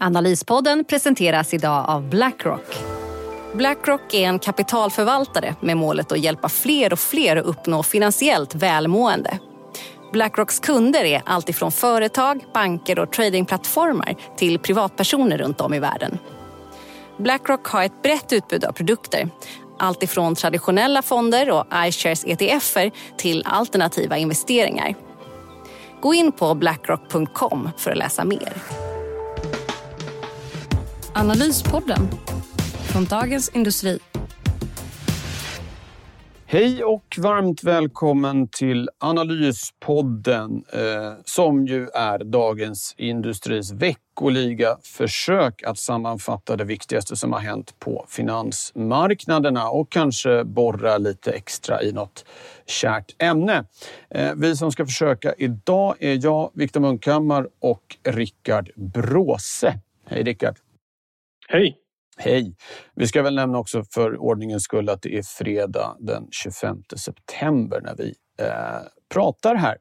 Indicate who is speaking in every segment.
Speaker 1: Analyspodden presenteras idag av Blackrock. Blackrock är en kapitalförvaltare med målet att hjälpa fler och fler att uppnå finansiellt välmående. Blackrocks kunder är alltifrån företag, banker och tradingplattformar till privatpersoner runt om i världen. Blackrock har ett brett utbud av produkter. Alltifrån traditionella fonder och iShares ETFer till alternativa investeringar. Gå in på blackrock.com för att läsa mer. Analyspodden från Dagens Industri.
Speaker 2: Hej och varmt välkommen till Analyspodden eh, som ju är Dagens Industris veckoliga försök att sammanfatta det viktigaste som har hänt på finansmarknaderna och kanske borra lite extra i något kärt ämne. Eh, vi som ska försöka idag är jag, Viktor Munkhammar och Rickard Bråse. Hej Rickard!
Speaker 3: Hej!
Speaker 2: Hej! Vi ska väl nämna också för ordningens skull att det är fredag den 25 september när vi eh, pratar här.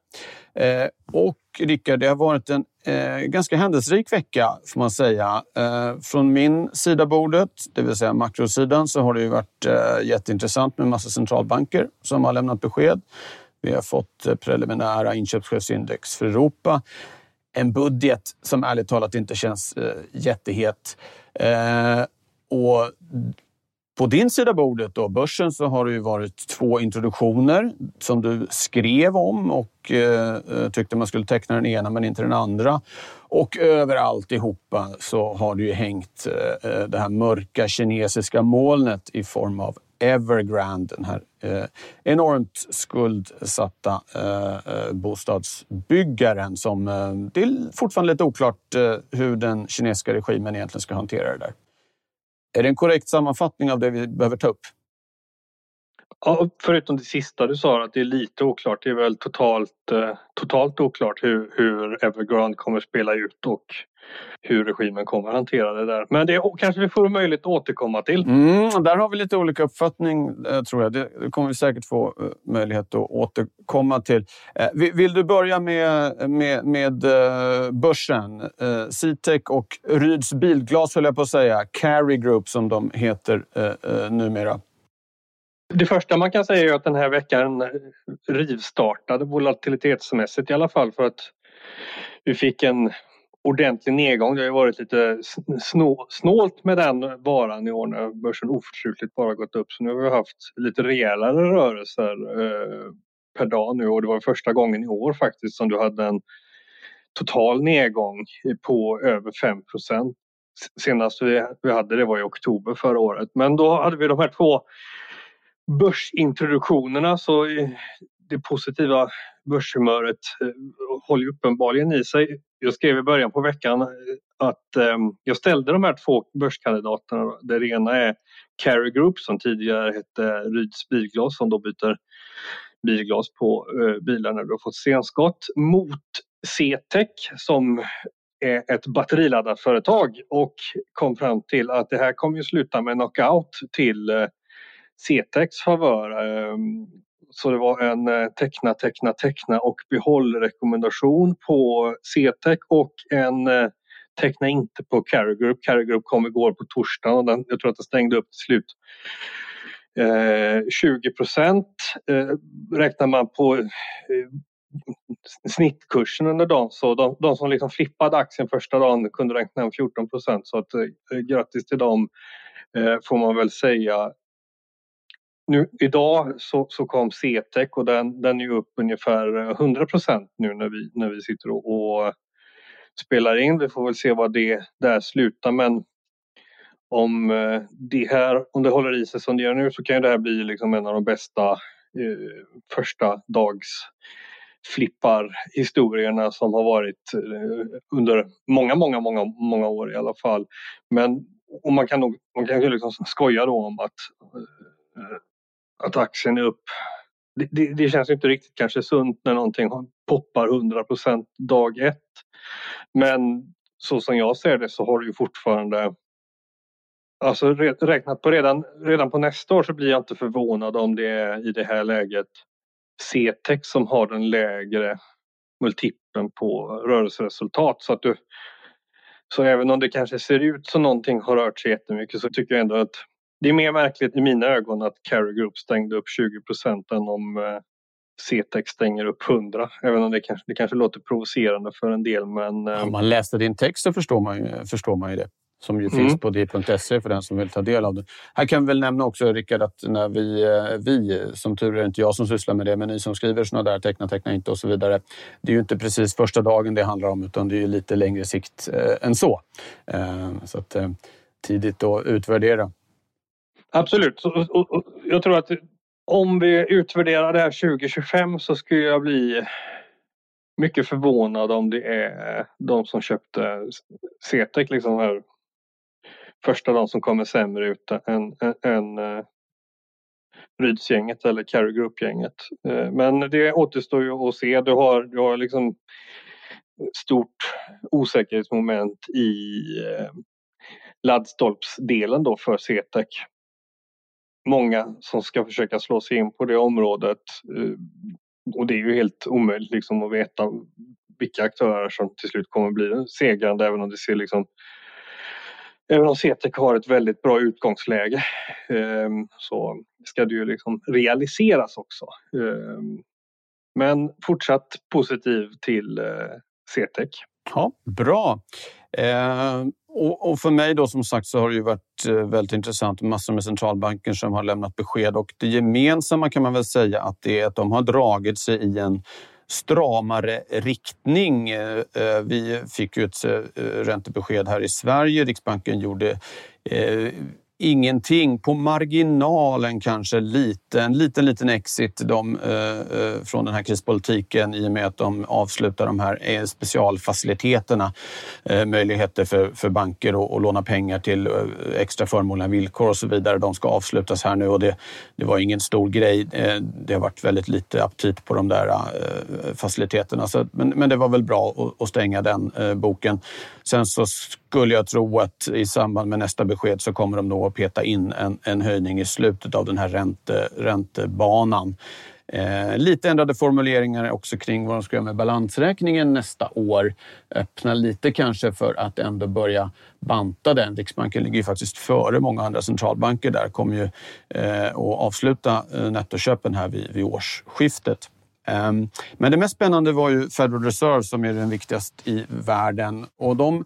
Speaker 2: Eh, och Rickard, det har varit en eh, ganska händelserik vecka får man säga. Eh, från min sida bordet, det vill säga makrosidan, så har det ju varit eh, jätteintressant med massa centralbanker som har lämnat besked. Vi har fått eh, preliminära inköpschefsindex för Europa. En budget som ärligt talat inte känns eh, jättehet. Eh, och på din sida bordet, då, börsen, så har det ju varit två introduktioner som du skrev om och eh, eh, tyckte man skulle teckna den ena men inte den andra. Och över alltihopa så har det ju hängt eh, eh det här mörka kinesiska molnet i form av Evergrande, den här eh, enormt skuldsatta eh, eh, bostadsbyggaren som eh, det är fortfarande lite oklart eh, hur den kinesiska regimen egentligen ska hantera det där. Är det en korrekt sammanfattning av det vi behöver ta upp?
Speaker 3: Ja, förutom det sista du sa, att det är lite oklart. Det är väl totalt, eh, totalt oklart hur, hur Evergrande kommer spela ut och hur regimen kommer hantera det där. Men det kanske vi får möjlighet att återkomma till.
Speaker 2: Mm, där har vi lite olika uppfattning eh, tror jag. Det kommer vi säkert få eh, möjlighet att återkomma till. Vill du börja med, med, med börsen? Citec och Ryds Bilglas höll jag på att säga. Carry Group som de heter numera.
Speaker 3: Det första man kan säga är att den här veckan rivstartade volatilitetsmässigt i alla fall för att vi fick en ordentlig nedgång. Det har ju varit lite snålt med den varan i år när börsen oförtrutet bara gått upp. Så nu har vi haft lite rejälare rörelser eh, per dag nu och det var första gången i år faktiskt som du hade en total nedgång på över 5% Senast vi hade det var i oktober förra året. Men då hade vi de här två börsintroduktionerna så det positiva börshumöret eh, håller uppenbarligen i sig. Jag skrev i början på veckan eh, att ehm, jag ställde de här två börskandidaterna. Det ena är Carry Group som tidigare hette Ryds Bilglas som då byter bilglas på eh, bilar när du har fått senskott mot CTEC som är ett batteriladdarföretag och kom fram till att det här kommer ju sluta med knockout till Cetex favör. Ehm, så det var en eh, teckna, teckna, teckna och behåll rekommendation på CTEC och en eh, teckna inte på Carry Group. Carry Group kom igår på torsdagen och den, jag tror att den stängde upp till slut. Eh, 20 procent eh, räknar man på eh, snittkursen under dagen så de, de, som liksom flippade aktien första dagen kunde räkna hem 14 procent så att eh, grattis till dem eh, får man väl säga nu, idag så, så kom CTEC och den, den är upp ungefär eh, 100 procent nu när vi, när vi sitter och, och, eh, spelar in. Vi får väl se vad det där slutar men om eh, det här om det håller i sig som det gör nu så kan det här bli liksom en av de bästa eh, första dags flippar historierna som har varit eh, under många, många, många, många år i alla fall. Men och man kan, nog, man kan liksom skoja då om att, att aktien är upp. Det, det, det känns inte riktigt kanske sunt när någonting poppar 100% dag ett. Men så som jag ser det så har det ju fortfarande Alltså räknat på redan, redan på nästa år så blir jag inte förvånad om det är i det här läget CTEX som har den lägre multipeln på rörelseresultat. Så, att du, så även om det kanske ser ut som någonting har rört sig jättemycket så tycker jag ändå att det är mer märkligt i mina ögon att Carry Group stängde upp 20 procent än om eh, CTEX stänger upp 100. Även om det kanske, det kanske låter provocerande för en del. Men,
Speaker 2: eh, Om man läste din text så förstår man ju, förstår man ju det som ju mm. finns på di.se för den som vill ta del av det. Här kan vi väl nämna också, Rickard, att när vi, eh, vi, som tur är inte jag som sysslar med det, men ni som skriver sådana där teckna, teckna inte och så vidare. Det är ju inte precis första dagen det handlar om, utan det är ju lite längre sikt eh, än så. Eh, så att eh, tidigt att utvärdera.
Speaker 3: Absolut. Och, och, och, jag tror att om vi utvärderar det här 2025 så skulle jag bli mycket förvånad om det är de som köpte CETEC liksom här första dagen som kommer sämre ut än, än, än eh, uh, Rydsgänget eller Carry Group-gänget. Uh, men det återstår ju att se. Du har, du har liksom stort osäkerhetsmoment i uh, laddstolpsdelen då för CETEC. Många som ska försöka slå sig in på det området eh, och det är ju helt omöjligt liksom att veta vilka aktörer som till slut kommer bli segrande även om det ser liksom Även om CETEC har ett väldigt bra utgångsläge ehm, så ska det ju liksom realiseras också. Ehm, men fortsatt positiv till eh, Cetec.
Speaker 2: Ja, bra. Eh, och, för mig då som sagt så har det ju varit eh, väldigt intressant. Massor med centralbanker som har lämnat besked och det gemensamma kan man väl säga att det är att de har dragit sig i en stramare riktning. Eh, eh vi fick ju ett eh, räntebesked här i Sverige. Riksbanken gjorde eh, ingenting. På marginalen kanske lite, en liten, liten exit de, eh, eh, från den här krispolitiken i och med att de avslutar de här eh, specialfaciliteterna. Eh, möjligheter för, för banker att, att låna pengar till eh, extra förmånliga villkor och så vidare. De ska avslutas här nu och det, det var ingen stor grej. Eh, det har varit väldigt lite aptit på de där faciliteterna. Så, men, men det var väl bra att, att stänga den boken. Sen så skulle jag tro att i samband med nästa besked så kommer de då att peta in en, en höjning i slutet av den här ränte, räntebanan. Eh, lite ändrade formuleringar också kring vad de ska göra med balansräkningen nästa år. Öppna lite kanske för att ändå börja banta den. Riksbanken ligger ju faktiskt före många andra centralbanker där. Kommer ju eh, att avsluta eh, nettoköpen här vid, vid årsskiftet. Ehm, men det mest spännande var ju Federal Reserve som är den viktigaste i världen och de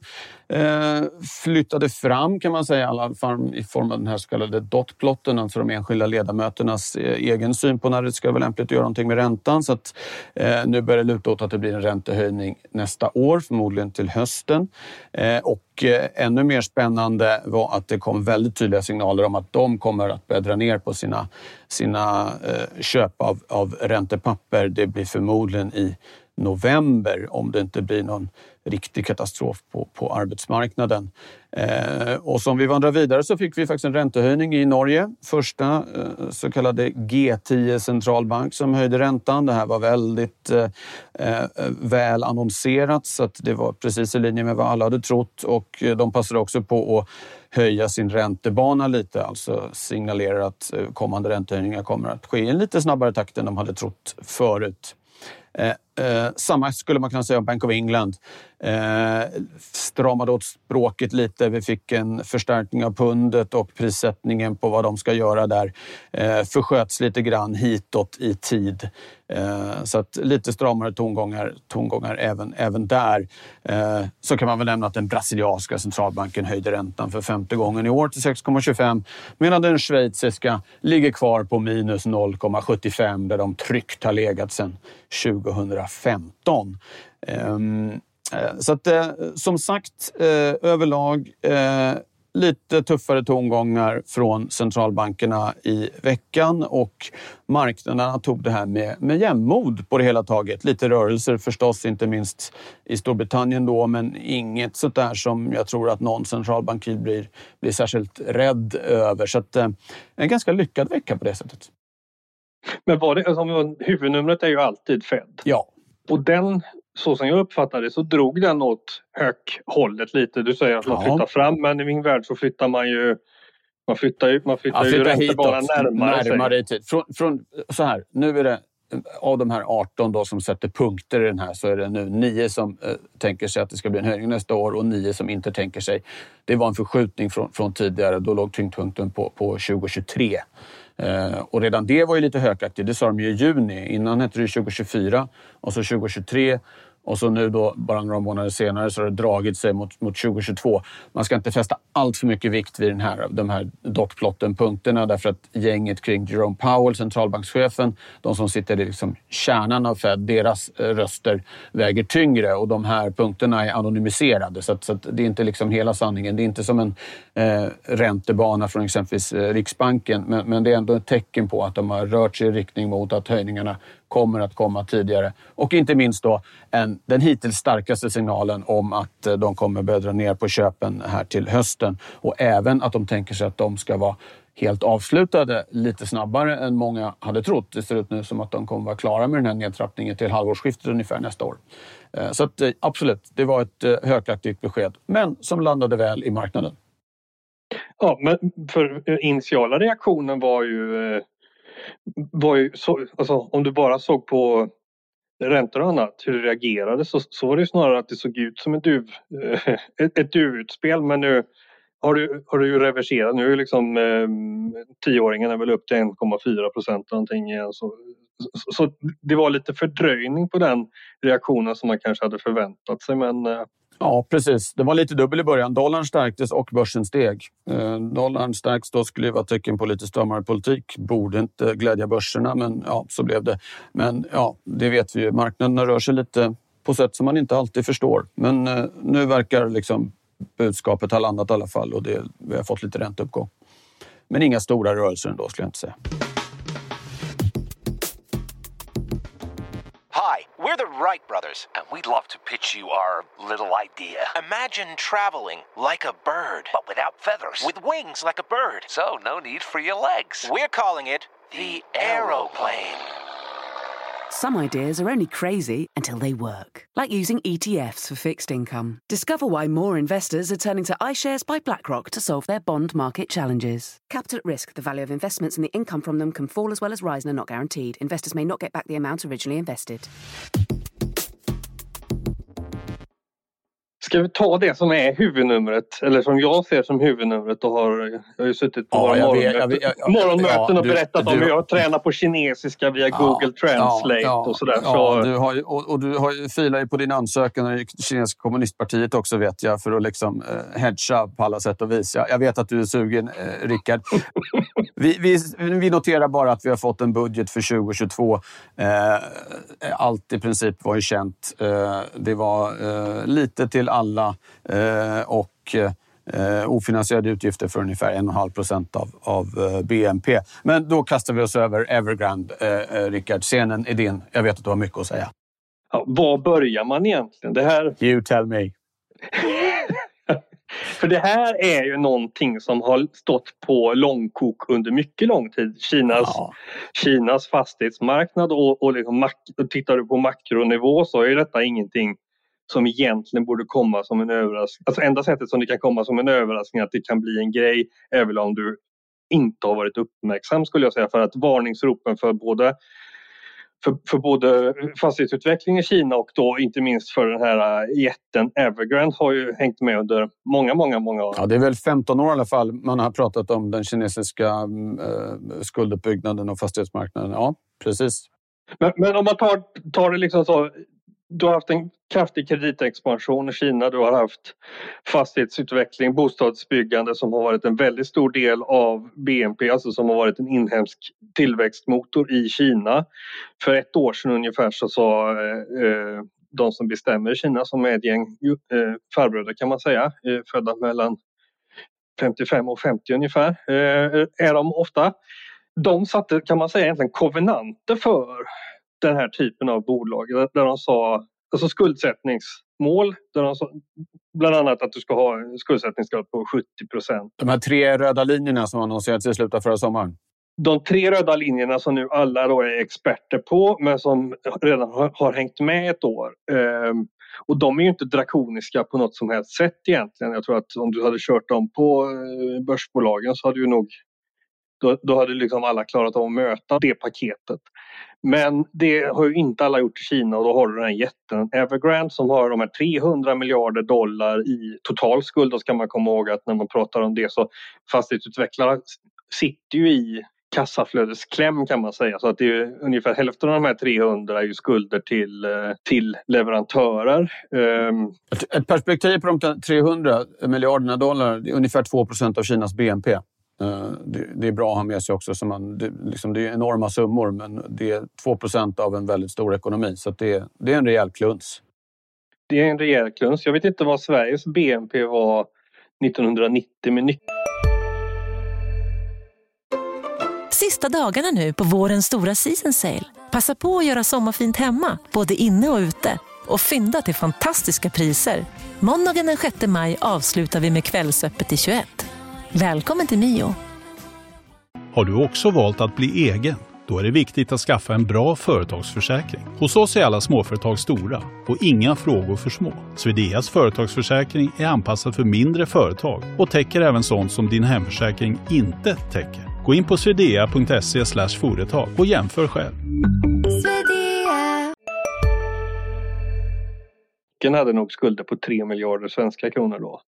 Speaker 2: eh, flyttade fram kan man säga, i alla fall i form av den här så kallade dotplotten, alltså de enskilda ledamöternas eh, egen syn på när det ska vara lämpligt att göra någonting med räntan. Så att, eh, nu börjar det luta åt att det blir en räntehöjning nästa år, förmodligen till hösten. Eh, och eh, ännu mer spännande var att det kom väldigt tydliga signaler om att de kommer att börja dra ner på sina, sina eh, köp av, av räntepapper. Det blir förmodligen i november om det inte blir någon riktig katastrof på, på arbetsmarknaden. Eh, och som vi vandrar vidare så fick vi faktiskt en räntehöjning i Norge. Första eh, så kallade G10 centralbank som höjde räntan. Det här var väldigt eh, eh, väl annonserat så att det var precis i linje med vad alla hade trott och eh, de passade också på att höja sin räntebana lite, alltså signalerar att eh, kommande räntehöjningar kommer att ske i en lite snabbare takt än de hade trott förut. Eh, samma skulle man kunna säga om Bank of England. Eh, stramade åt språket lite. Vi fick en förstärkning av pundet och prissättningen på vad de ska göra där eh, försköts lite grann hitåt i tid. Eh, så att lite stramare tongångar, tongångar även, även där. Eh, så kan man väl nämna att den brasilianska centralbanken höjde räntan för femte gången i år till 6,25 medan den schweiziska ligger kvar på minus 0,75 där de tryggt har legat sedan 2015. Ehm, eh, så att, eh, som sagt, eh, överlag lite tuffare tongångar från centralbankerna i veckan och marknaderna tog det här med, med jämnmod på det hela taget. Lite rörelser förstås, inte minst i Storbritannien då, men inget sånt där som jag tror att någon centralbankir blir, blir särskilt rädd över. Så att, en ganska lyckad vecka på det sättet.
Speaker 3: Men var det, alltså, huvudnumret är ju alltid Fed.
Speaker 2: Ja.
Speaker 3: Och den så som jag uppfattade det så drog den åt höghållet lite. Du säger att man ja. flyttar fram men i min värld så flyttar man ju man flyttar ju, man flyttar ja, ju räntebanan närmare.
Speaker 2: närmare i tid. Från, från, så här, nu är det av de här 18 då som sätter punkter i den här så är det nu 9 som eh, tänker sig att det ska bli en höjning nästa år och 9 som inte tänker sig. Det var en förskjutning från, från tidigare. Då låg tyngdpunkten på, på 2023. Eh, och redan det var ju lite hökaktigt, Det sa de ju i juni. Innan hette det 2024 och så 2023 och så nu då, bara några månader senare, så har det dragit sig mot, mot 2022. Man ska inte fästa allt för mycket vikt vid den här, de här dotplotten, punkterna, därför att gänget kring Jerome Powell, centralbankschefen, de som sitter i liksom kärnan av Fed, deras eh, röster väger tyngre och de här punkterna är anonymiserade. Så, att, så att det är inte liksom hela sanningen. Det är inte som en eh, räntebana från exempelvis eh, Riksbanken, men, men det är ändå ett tecken på att de har rört sig i riktning mot att höjningarna kommer att komma tidigare. Och inte minst då en, den hittills starkaste signalen om att eh, de kommer börja dra ner på köpen här till hösten. Och även att de tänker sig att de ska vara helt avslutade lite snabbare än många hade trott. Det ser ut nu som att de kommer vara klara med den här nedtrappningen till halvårsskiftet ungefär nästa år. Eh, så att, eh, absolut, det var ett högaktigt besked, men som landade väl i marknaden.
Speaker 3: Ja, men för initiala reaktionen var ju var ju så, alltså, om du bara såg på räntor och annat, hur det reagerade så, så var det snarare att det såg ut som ett, duv, eh, ett, ett duvutspel men nu har du, har du ju reverserat. Nu är liksom eh, tioåringen är väl upp till 1,4 procent någonting igen. Så, så, så, det var lite fördröjning på den reaktionen som man kanske hade förväntat sig men eh,
Speaker 2: Ja, precis. Det var lite dubbel i början. Dollarn stärktes och börsen steg. Eh, dollarn stärks då skulle ju vara tecken på lite stramare politik. Borde inte glädja börserna, men ja, så blev det. Men ja, det vet vi ju. Marknaderna rör sig lite på sätt som man inte alltid förstår. Men eh, nu verkar liksom budskapet ha landat i alla fall och det, vi har fått lite ränteuppgång. Men inga stora rörelser ändå skulle jag inte säga.
Speaker 4: Wright brothers, and we'd love to pitch you our little idea. Imagine traveling like a bird, but without feathers, with wings like a bird, so no need for your legs. We're calling it the aeroplane.
Speaker 5: Some ideas are only crazy until they work, like using ETFs for fixed income. Discover why more investors are turning to iShares by BlackRock to solve their bond market challenges. Capital at risk, the value of investments and the income from them can fall as well as rise and are not guaranteed. Investors may not get back the amount originally invested.
Speaker 3: Ska vi ta det som är huvudnumret, eller som jag ser som huvudnumret och har, jag har ju suttit på ja, morgonmöten, och berättat du, om hur jag tränar på kinesiska via ja, Google Translate ja, och sådär.
Speaker 2: Ja, så. du har, och, och, du har filar ju på din ansökan i kinesiska kommunistpartiet också vet jag för att liksom eh, hedga på alla sätt och vis. Jag, jag vet att du är sugen, eh, Rickard. vi, vi, vi, noterar bara att vi har fått en budget för 2022. Eh, allt i princip var ju känt. Eh, det var eh, lite till alla eh, och eh, ofinansierade utgifter för ungefär 1,5 procent av, av eh, BNP. Men då kastar vi oss över Evergrande. Eh, Rickard, scenen är din. Jag vet att du har mycket att säga.
Speaker 3: Ja, var börjar man egentligen? Det här...
Speaker 2: You tell me.
Speaker 3: För det här är ju någonting som har stått på långkok under mycket lång tid. Kinas, ja. Kinas fastighetsmarknad och, och liksom mak- tittar du på makronivå så är detta ingenting som egentligen borde komma som en överraskning. Alltså enda sättet som det kan komma som en överraskning att det kan bli en grej är väl om du inte har varit uppmärksam skulle jag säga för att varningsropen för både för, för både fastighetsutveckling i Kina och då inte minst för den här äh, jätten Evergrande har ju hängt med under många, många, många år.
Speaker 2: Ja, det är väl 15 år i alla fall man har pratat om den kinesiska äh, skulduppbyggnaden och fastighetsmarknaden. Ja, precis.
Speaker 3: Men, men om man tar, tar det liksom så du har haft en kraftig kreditexpansion i Kina. Du har haft fastighetsutveckling, bostadsbyggande som har varit en väldigt stor del av BNP, alltså som har varit en inhemsk tillväxtmotor i Kina. För ett år sedan ungefär så sa eh, eh de som bestämmer i Kina, som är ett gäng eh, farbröder kan man säga, eh, födda mellan 55 och 50 ungefär eh, är de ofta. De satte kan man säga egentligen kovenanter för den här typen av bolag där de sa alltså skuldsättningsmål där de sa, bland annat att du ska ha en skuldsättningsgrad på 70 procent.
Speaker 2: De här tre röda linjerna som annonserades i slutet av förra sommaren?
Speaker 3: De tre röda linjerna som nu alla då är experter på men som redan har, har hängt med ett år. Ehm, och de är ju inte drakoniska på något som helst sätt egentligen. Jag tror att om du hade kört dem på eh, börsbolagen så hade du nog då, då hade liksom alla klarat av att möta det paketet. Men det har ju inte alla gjort i Kina och då har du den här jätten Evergrande som har de här 300 miljarder dollar i total skuld. Då ska man komma ihåg att när man pratar om det så fastighetsutvecklare sitter ju i kassaflödeskläm kan man säga. Så att det är ungefär hälften av de här 300 är ju skulder till, eh, till leverantörer.
Speaker 2: Ehm. Ett, ett perspektiv på de 300 miljarderna dollar, det är ungefär 2% av Kinas BNP. Eh, det, är bra att ha med sig också. Så man, det, liksom, det är enorma summor men det är 2% av en väldigt stor ekonomi. Så det, det är en rejäl kluns.
Speaker 3: Det är en rejäl kluns. Jag vet inte vad Sveriges BNP var 1990 med
Speaker 6: Sista dagarna nu på vårens stora season sale. Passa på att göra sommarfint hemma, både inne och ute. Och fynda till fantastiska priser. Måndagen den 6 maj avslutar vi med Kvällsöppet i 21. Välkommen till Mio.
Speaker 7: Har du också valt att bli egen? Då är det viktigt att skaffa en bra företagsförsäkring. Hos oss är alla småföretag stora och inga frågor för små. Swedeas företagsförsäkring är anpassad för mindre företag och täcker även sånt som din hemförsäkring inte täcker. Gå in på swedea.se företag och jämför själv.
Speaker 3: Den hade nog skulder på 3 miljarder svenska kronor då.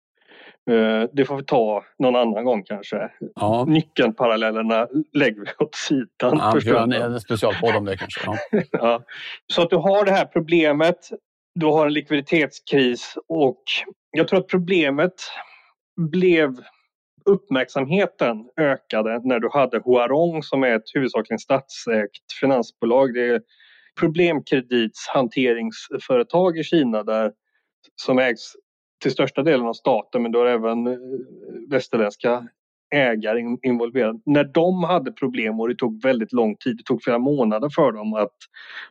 Speaker 3: Eh, det får vi ta någon annan gång kanske. Ja. Nyckelparallellerna lägger vi åt sidan.
Speaker 2: Ja, vi gör en specialpodd om det kanske. Ja.
Speaker 3: ja. Så att du har det här problemet, du har en likviditetskris och jag tror att problemet blev uppmärksamheten ökade när du hade Huarong som är ett huvudsakligen statsägt finansbolag. Det är problemkreditshanteringsföretag i Kina där, som ägs till största delen av staten men då är även eh, västerländska ägare involverade. När de hade problem och det tog väldigt lång tid, det tog flera månader för dem att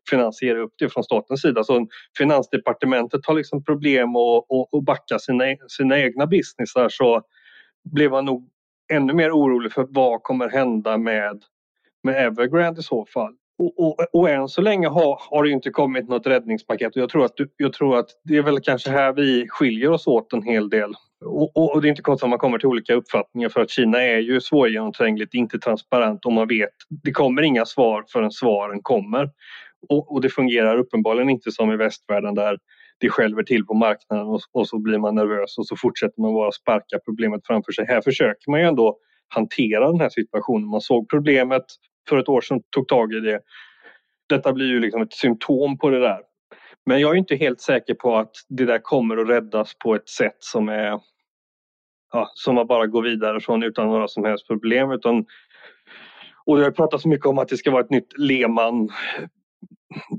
Speaker 3: finansiera upp det från statens sida. Så Finansdepartementet har liksom problem att, att backa sina, sina egna businessar så blev man nog ännu mer orolig för vad kommer hända med, med Evergrande i så fall. Och, och, och än så länge har, har det inte kommit något räddningspaket och jag tror, att, jag tror att det är väl kanske här vi skiljer oss åt en hel del. Och, och, och det är inte konstigt att man kommer till olika uppfattningar för att Kina är ju svårgenomträngligt, inte transparent och man vet det kommer inga svar förrän svaren kommer. Och, och det fungerar uppenbarligen inte som i västvärlden där det skälver till på marknaden och, och, så blir man nervös och så fortsätter man bara sparka problemet framför sig. Här försöker man ju ändå hantera den här situationen. Man såg problemet för ett år sedan, tog tag i det. Detta blir ju liksom ett symptom på det där. Men jag är inte helt säker på att det där kommer att räddas på ett sätt som är ja, som man bara går vidare från utan några som helst problem. Utan, och det har pratats mycket om att det ska vara ett nytt Lehman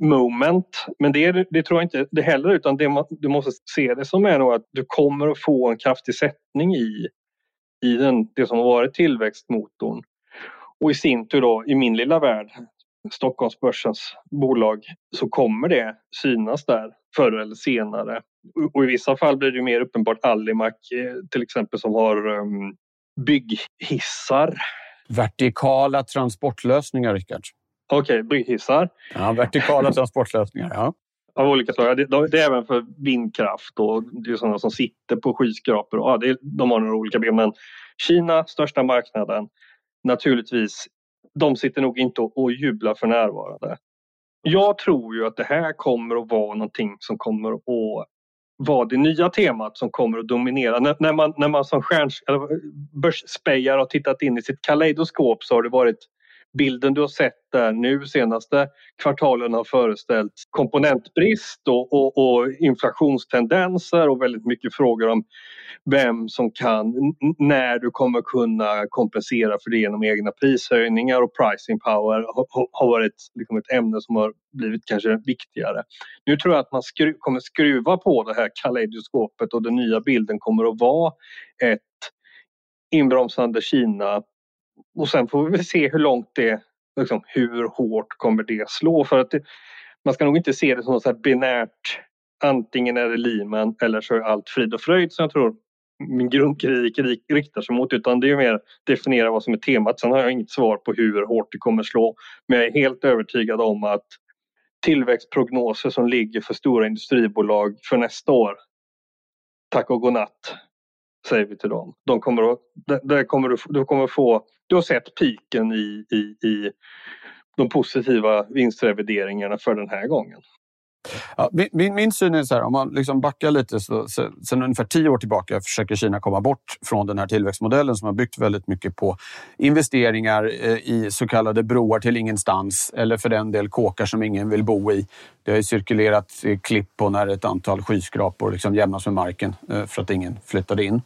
Speaker 3: moment. Men det, det tror jag inte det heller utan det, du måste se det som är nog att du kommer att få en kraftig sättning i, i den, det som har varit tillväxtmotorn. Och i sin tur då i min lilla värld, Stockholmsbörsens bolag, så kommer det synas där förr eller senare. Och i vissa fall blir det mer uppenbart Alimak eh, till exempel som har um, bygghissar.
Speaker 2: Vertikala transportlösningar, Rickard.
Speaker 3: Okej, okay, bygghissar.
Speaker 2: Ja, vertikala transportlösningar, ja.
Speaker 3: Av olika slag. Det, det, är även för vindkraft och det är sådana som sitter på skyskrapor. Ja, det, de har några olika ben. Men Kina, största marknaden. Naturligtvis, de sitter nog inte och, jublar för närvarande. Jag tror ju att det här kommer att vara någonting som kommer att vara det nya temat som kommer att dominera. När, när man, när man som stjärns, har tittat in i sitt kaleidoskop så har det varit bilden du har sett där nu senaste kvartalen har föreställt komponentbrist och, och, och, inflationstendenser och väldigt mycket frågor om vem som kan, när du kommer kunna kompensera för det genom egna prishöjningar och pricing power har, har varit liksom ett ämne som har blivit kanske viktigare. Nu tror jag att man skru, kommer skruva på det här kaleidoskopet och den nya bilden kommer att vara ett inbromsande Kina och sen får vi se hur långt det, liksom, hur hårt kommer det slå för att det, man ska nog inte se det som så här binärt antingen är det Lehman eller så är allt frid och fröjd som jag tror min grundkritik riktar sig mot utan det är mer definiera vad som är temat. Sen har jag inget svar på hur hårt det kommer slå. Men jag är helt övertygad om att tillväxtprognoser som ligger för stora industribolag för nästa år, tack och godnatt säger vi till dem. De kommer att, där kommer du, du kommer få, du har sett piken i, i, i de positiva vinstrevideringarna för den här gången.
Speaker 2: Ja, min, min syn är så här, om man liksom backar lite, så, så, sen ungefär tio år tillbaka försöker Kina komma bort från den här tillväxtmodellen som har byggt väldigt mycket på investeringar eh, i så kallade broar till ingenstans eller för den del kåkar som ingen vill bo i. Det har ju cirkulerat eh, klipp på när ett antal skyskrapor liksom jämnas med marken eh, för att ingen flyttade in.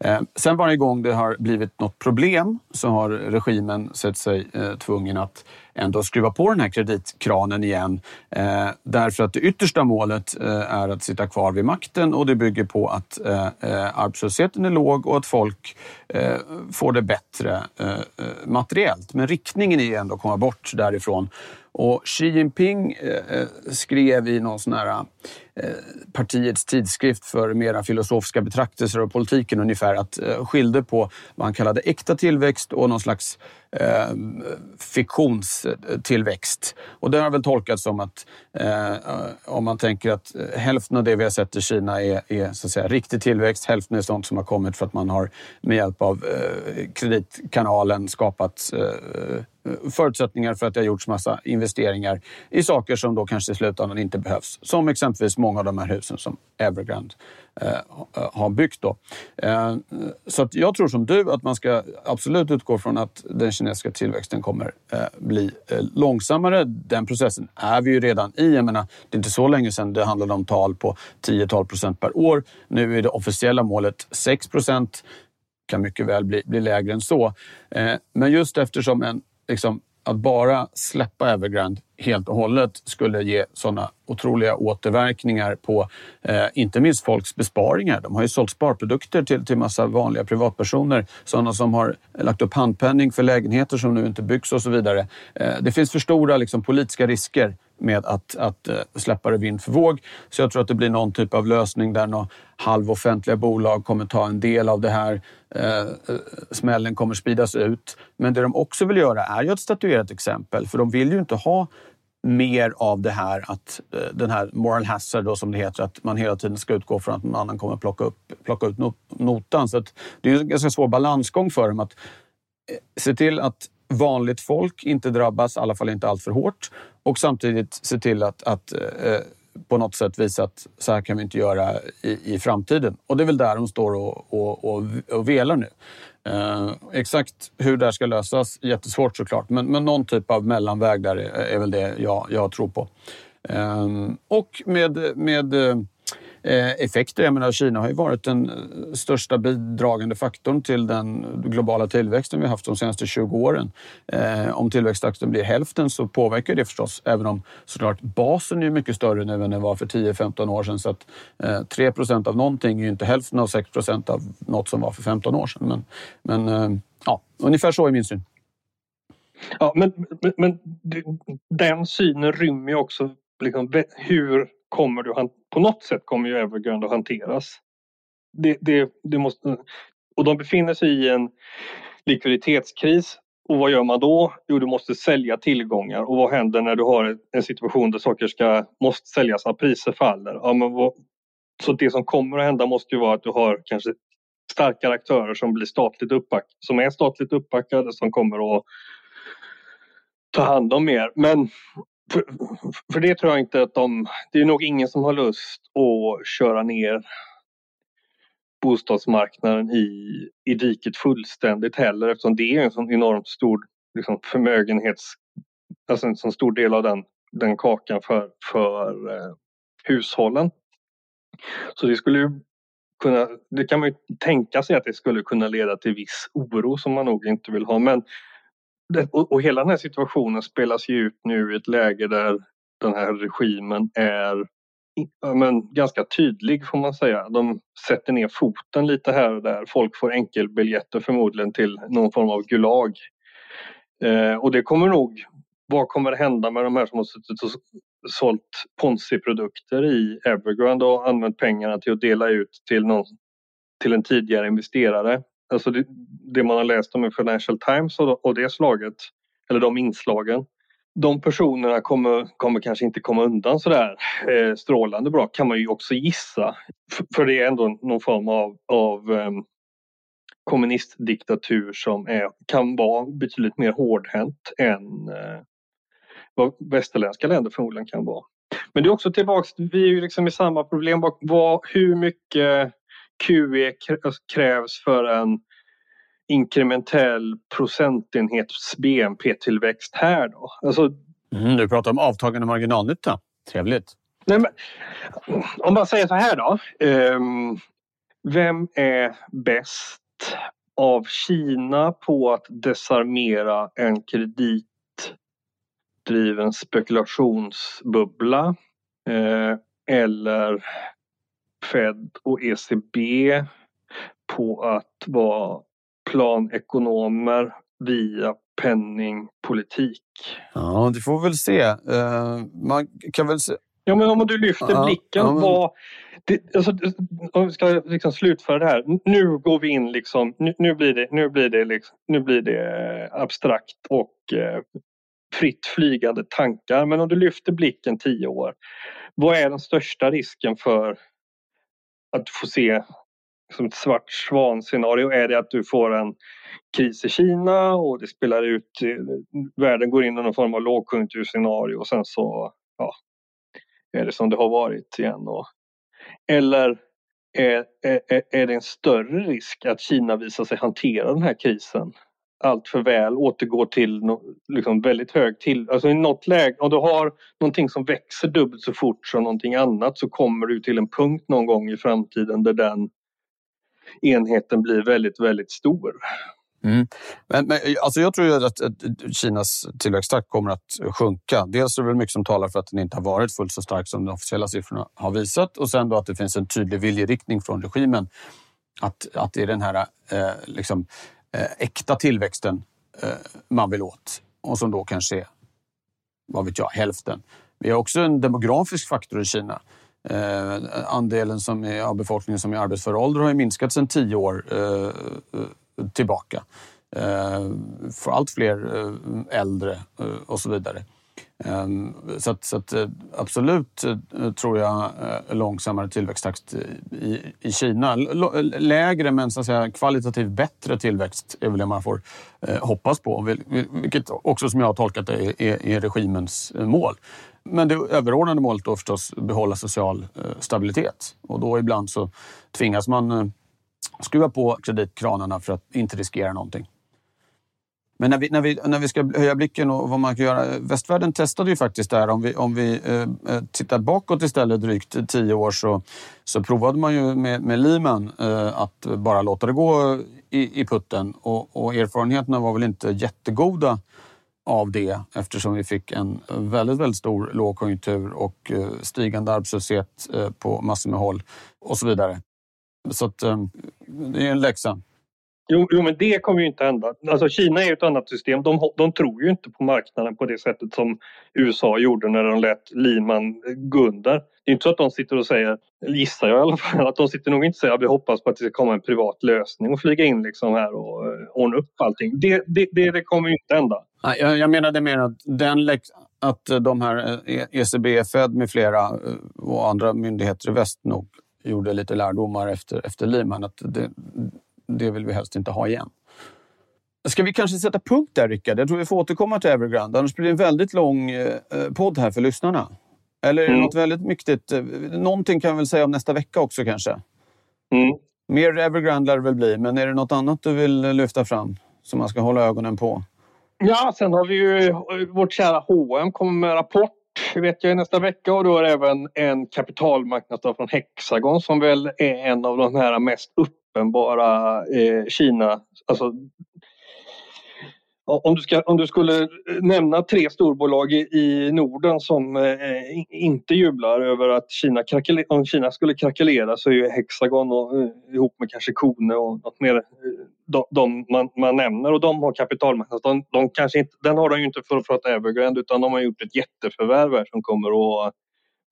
Speaker 2: Eh, sen varje gång det har blivit något problem så har regimen sett sig tvungen att ändå skruva på den här kreditkranen igen. Därför att det yttersta målet är att sitta kvar vid makten och det bygger på att arbetslösheten är låg och att folk får det bättre materiellt. Men riktningen är ändå att komma bort därifrån. Och Xi Jinping eh, eh, skrev i någon sån här eh, partiets tidskrift för mera filosofiska betraktelser av politiken ungefär att eh, skilde på vad han kallade äkta tillväxt och någon slags eh, fiktionstillväxt. Och det har väl tolkats som att eh, om man tänker att hälften av det vi har sett i Kina är, är så att säga, riktig tillväxt, hälften är sånt som har kommit för att man har med hjälp av eh, kreditkanalen skapat eh, förutsättningar för att det har gjorts massa investeringar i saker som då kanske i slutändan inte behövs. Som exempelvis många av de här husen som Evergrande eh, har byggt. Då. Eh, så att jag tror som du att man ska absolut utgå från att den kinesiska tillväxten kommer eh, bli eh, långsammare. Den processen är vi ju redan i. Jag menar, det är inte så länge sedan det handlade om tal på 10-12 procent per år. Nu är det officiella målet 6 procent kan mycket väl bli, bli lägre än så. Eh, men just eftersom en liksom, att bara släppa Evergrande helt och hållet skulle ge såna otroliga återverkningar på eh, inte minst folks besparingar. De har ju sålt sparprodukter till, till massa vanliga privatpersoner. Sådana som har lagt upp handpenning för lägenheter som nu inte byggs och så vidare. Eh, det finns för stora liksom, politiska risker med att, att eh, släppa det vind för våg. Så jag tror att det blir någon typ av lösning där några halvoffentliga bolag kommer ta en del av det här. Eh, eh, smällen kommer spridas ut. Men det de också vill göra är ju att statuera ett exempel. För de vill ju inte ha mer av det här att eh, den här moral hazard då, som det heter, att man hela tiden ska utgå från att någon annan kommer plocka, upp, plocka ut notan. Så det är en ganska svår balansgång för dem att se till att vanligt folk inte drabbas, i alla fall inte allt för hårt. Och samtidigt se till att, att eh, på något sätt visa att så här kan vi inte göra i, i framtiden. Och det är väl där de står och, och, och, och velar nu. Eh, exakt hur det här ska lösas, jättesvårt såklart. Men, men någon typ av mellanväg där är, är väl det jag, jag tror på. Eh, och med, med Eh, Eh, effekter. Jag menar, Kina har ju varit den eh, största bidragande faktorn till den globala tillväxten vi haft de senaste 20 åren. Eh, om tillväxttakten blir hälften så påverkar det förstås, även om såklart basen är mycket större nu än den var för 10-15 år sedan. Så att 3 procent av någonting är ju inte hälften av 6 procent av något som var för 15 år sedan. Men, men ja, ungefär så är min syn.
Speaker 3: Ja, men, men, men den synen rymmer ju också liksom, hur kommer du på något sätt kommer ju Evergrande att hanteras. Det, det, det måste, och de befinner sig i en likviditetskris. Och vad gör man då? Jo, du måste sälja tillgångar. Och vad händer när du har en situation där saker ska, måste säljas när priser faller? Ja, men vad, så det som kommer att hända måste ju vara att du har kanske starkare aktörer som blir statligt uppback, som är statligt uppbackade som kommer att ta hand om mer. Men för, för det tror jag inte att de... Det är nog ingen som har lust att köra ner bostadsmarknaden i, i diket fullständigt heller eftersom det är en sån enormt stor liksom, förmögenhets... Alltså en sån stor del av den, den kakan för, för eh, hushållen. Så det skulle kunna, det kan man ju tänka sig att det skulle kunna leda till viss oro som man nog inte vill ha. Men och, och hela den här situationen spelas ju ut nu i ett läge där den här regimen är men, ganska tydlig får man säga. De sätter ner foten lite här och där. Folk får enkelbiljetter förmodligen till någon form av Gulag. Eh, och det kommer nog, vad kommer att hända med de här som har suttit och sålt Ponzi-produkter i Evergrande och använt pengarna till att dela ut till, någon, till en tidigare investerare? Alltså det, det man har läst om i Financial Times och, och det slaget, eller de inslagen de personerna kommer, kommer kanske inte komma undan sådär eh, strålande bra kan man ju också gissa. för det är ändå någon form av, av eh, kommunistdiktatur som är, kan vara betydligt mer hårdhänt än eh, vad västerländska länder förmodligen kan vara. Men det är också tillbaks, vi är ju liksom i samma problem. Vad, hur mycket QE krävs för en inkrementell procentenhets BNP-tillväxt här då? Alltså,
Speaker 2: mm, du pratar om avtagande marginalnytta. Trevligt.
Speaker 3: Nej, men, om man säger så här då. Um, vem är bäst av Kina på att desarmera en kreditdriven spekulationsbubbla eh, eller Fed och ECB på att vara planekonomer via penningpolitik.
Speaker 2: Ja, det får vi väl se. Uh, man kan väl se.
Speaker 3: Ja, men om du lyfter ja, blicken, ja, men... vad... Det, alltså, om vi ska liksom slutföra det här. Nu går vi in liksom, nu, nu blir det, nu blir det, liksom, nu blir det abstrakt och eh, fritt flygande tankar. Men om du lyfter blicken tio år. Vad är den största risken för att få se som ett svart svan-scenario är det att du får en kris i Kina och det spelar ut, eh, världen går in i någon form av lågkonjunkturscenario och sen så ja, är det som det har varit igen. Och, eller är, är, är det en större risk att Kina visar sig hantera den här krisen allt för väl återgår till liksom väldigt hög till... Alltså i något läge, om du har någonting som växer dubbelt så fort som någonting annat så kommer du till en punkt någon gång i framtiden där den enheten blir väldigt, väldigt stor.
Speaker 2: Mm. Men, men, alltså jag tror att, att Kinas tillväxttakt kommer att sjunka. Dels är det väl mycket som talar för att den inte har varit fullt så stark som de officiella siffrorna har visat och sen då att det finns en tydlig viljeriktning från regimen att, att det är den här eh, liksom, eh, Eh, äkta tillväxten eh, man vill åt och som då kanske är, vad vet jag, hälften. Vi har också en demografisk faktor i Kina eh, andelen som är, av befolkningen som är i arbetsför ålder har ju minskat sedan tio år tillbaka. Eh, för allt fler äldre och så vidare. Ehm, så, att, så att, eh, absolut eh, tror jag eh, långsammare tillväxttakt i, i Kina. Lägre men så att säga, kvalitativt bättre tillväxt är väl det man får hoppas på. Vilket också som jag har tolkat det är, är regimens mål. Men det överordnade målet då förstås behålla social stabilitet. Och då ibland så tvingas man skruva på kreditkranarna för att inte riskera någonting. Men när vi, när vi, när vi ska höja blicken och vad man kan göra. Västvärlden testade ju faktiskt det här. Om vi, om vi eh, eh, tittar bakåt istället drygt tio år så, så provade man ju med, med Lehman eh, att bara låta det gå i, i putten. Och, och erfarenheterna var väl inte jättegoda av det eftersom vi fick en väldigt, väldigt stor lågkonjunktur och eh, stigande arbetslöshet eh, på massor med håll och så vidare. Så att, eh, det är en läxa.
Speaker 3: Jo, jo, men det kommer ju inte hända. Alltså Kina är ett annat system. De, de tror ju inte på marknaden på det sättet som USA gjorde när de lät Lehman gå under. Det är inte så att de sitter och säger, gissar jag i alla fall, att de sitter nog inte och säger att vi hoppas på att det ska komma en privat lösning och flyga in liksom här och ordna upp allting. Det, det, det, det kommer ju inte hända.
Speaker 2: Nej, jag, jag menade mer att, den, att de här ECB, Fed med flera eh, och andra myndigheter i väst nog gjorde lite lärdomar efter, efter Lehman. Att det, det vill vi helst inte ha igen. Ska vi kanske sätta punkt där, Rickard? Jag tror vi får återkomma till Evergrande. Annars blir det en väldigt lång eh, podd här för lyssnarna. Eller är det mm. något väldigt viktigt? Eh, någonting kan vi väl säga om nästa vecka också kanske?
Speaker 3: Mm.
Speaker 2: Mer Evergrande lär det väl bli, men är det något annat du vill lyfta fram som man ska hålla ögonen på?
Speaker 3: Ja, sen har vi ju vårt kära H&M kommer med rapport vet jag nästa vecka och då är det även en kapitalmarknadsdag från Hexagon som väl är en av de här mest uppenbara eh, Kina, alltså om du, ska, om du skulle nämna tre storbolag i Norden som eh, inte jublar över att Kina, om Kina skulle krackelera så är ju Hexagon och, eh, ihop med kanske Kone och något mer eh, de, de man, man, nämner och de har kapitalmarknad. De, de kanske inte, den har de ju inte för att prata Evergrande utan de har gjort ett jätteförvärv här som kommer att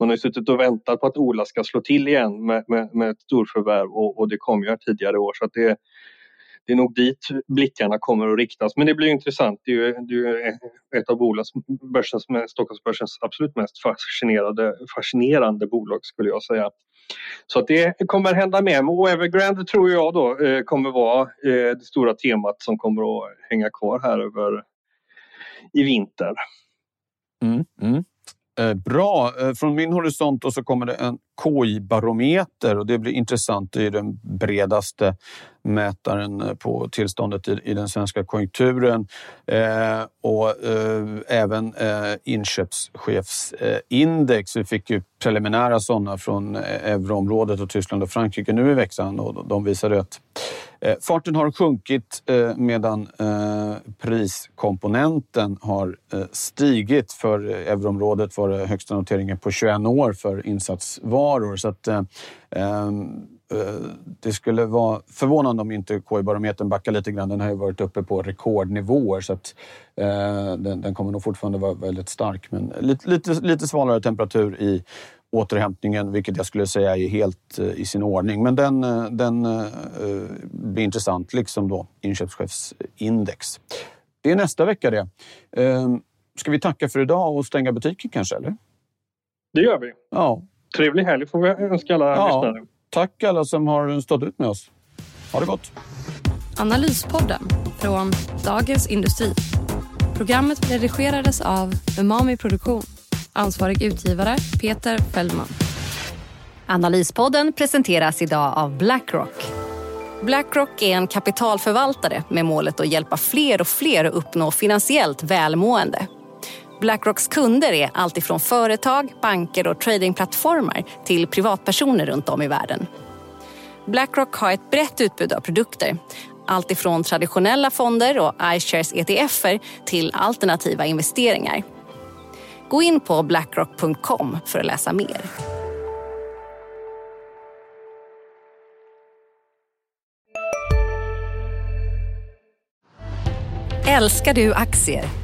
Speaker 3: man har ju suttit och väntat på att Ola ska slå till igen med, med, med ett storförvärv och, och det kom ju här tidigare i år. Så det, det är nog dit blickarna kommer att riktas. Men det blir intressant. Det är ju, det är ju ett av bolags, börsens, Stockholmsbörsens absolut mest fascinerande, fascinerande bolag skulle jag säga. Så att det kommer hända med. Och Evergrande tror jag då eh, kommer vara eh, det stora temat som kommer att hänga kvar här över i vinter.
Speaker 2: Mm, mm. Eh, bra. Eh, från min horisont och så kommer det en KI-barometer och det blir intressant. Det är den bredaste mätaren eh, på tillståndet i, den svenska konjunkturen. Eh, och eh, även eh, inköpschefsindex. Vi fick ju preliminära sådana från eh, euroområdet och Tyskland och Frankrike nu i veckan och de visade att Eh, farten har sjunkit eh, medan eh, priskomponenten har eh, stigit. För euroområdet var det högsta noteringen på 21 år för insatsvaror. Så att, det skulle vara förvånande om inte KI-barometern backar lite grann. Den har ju varit uppe på rekordnivåer så att den, den kommer nog fortfarande vara väldigt stark. Men lite, lite, lite svalare temperatur i återhämtningen, vilket jag skulle säga är helt eh, i sin ordning. Men den, eh, den blir intressant, liksom då inköpschefsindex. Det är nästa vecka det. Uh, ska vi tacka för idag och stänga butiken kanske? Eller?
Speaker 3: Det gör vi.
Speaker 2: Ja.
Speaker 3: Trevlig helg får vi önska alla ja. lyssnare.
Speaker 2: Tack alla som har stått ut med oss. Ha det gott!
Speaker 1: Analyspodden från Dagens Industri. Programmet redigerades av Umami Produktion. Ansvarig utgivare Peter Fellman. Analyspodden presenteras idag av Blackrock. Blackrock är en kapitalförvaltare med målet att hjälpa fler och fler att uppnå finansiellt välmående. Blackrocks kunder är alltifrån företag, banker och tradingplattformar till privatpersoner runt om i världen. Blackrock har ett brett utbud av produkter. Alltifrån traditionella fonder och iShares ETFer till alternativa investeringar. Gå in på blackrock.com för att läsa mer. Älskar du aktier?